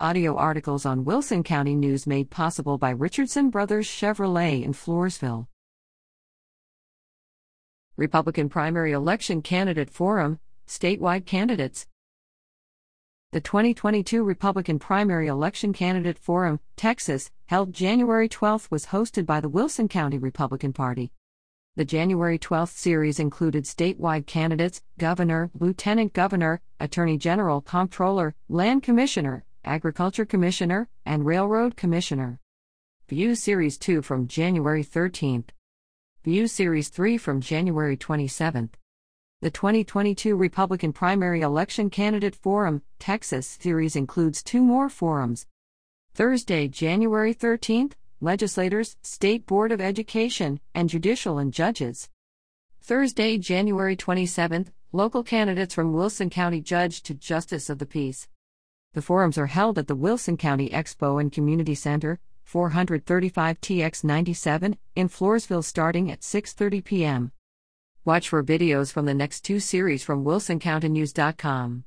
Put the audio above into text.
Audio articles on Wilson County News made possible by Richardson Brothers Chevrolet in Floresville. Republican Primary Election Candidate Forum, Statewide Candidates. The 2022 Republican Primary Election Candidate Forum, Texas, held January 12, was hosted by the Wilson County Republican Party. The January 12 series included statewide candidates, governor, lieutenant governor, attorney general, comptroller, land commissioner, agriculture commissioner, and railroad commissioner. View Series 2 from January 13th. View Series 3 from January 27th. The 2022 Republican Primary Election Candidate Forum, Texas series includes two more forums. Thursday, January 13th, legislators, State Board of Education, and judicial and judges. Thursday, January 27th, local candidates from Wilson County Judge to Justice of the Peace. The forums are held at the Wilson County Expo and Community Center, 435 TX 97, in Floresville starting at 6:30 p.m. Watch for videos from the next two series from wilsoncountynews.com.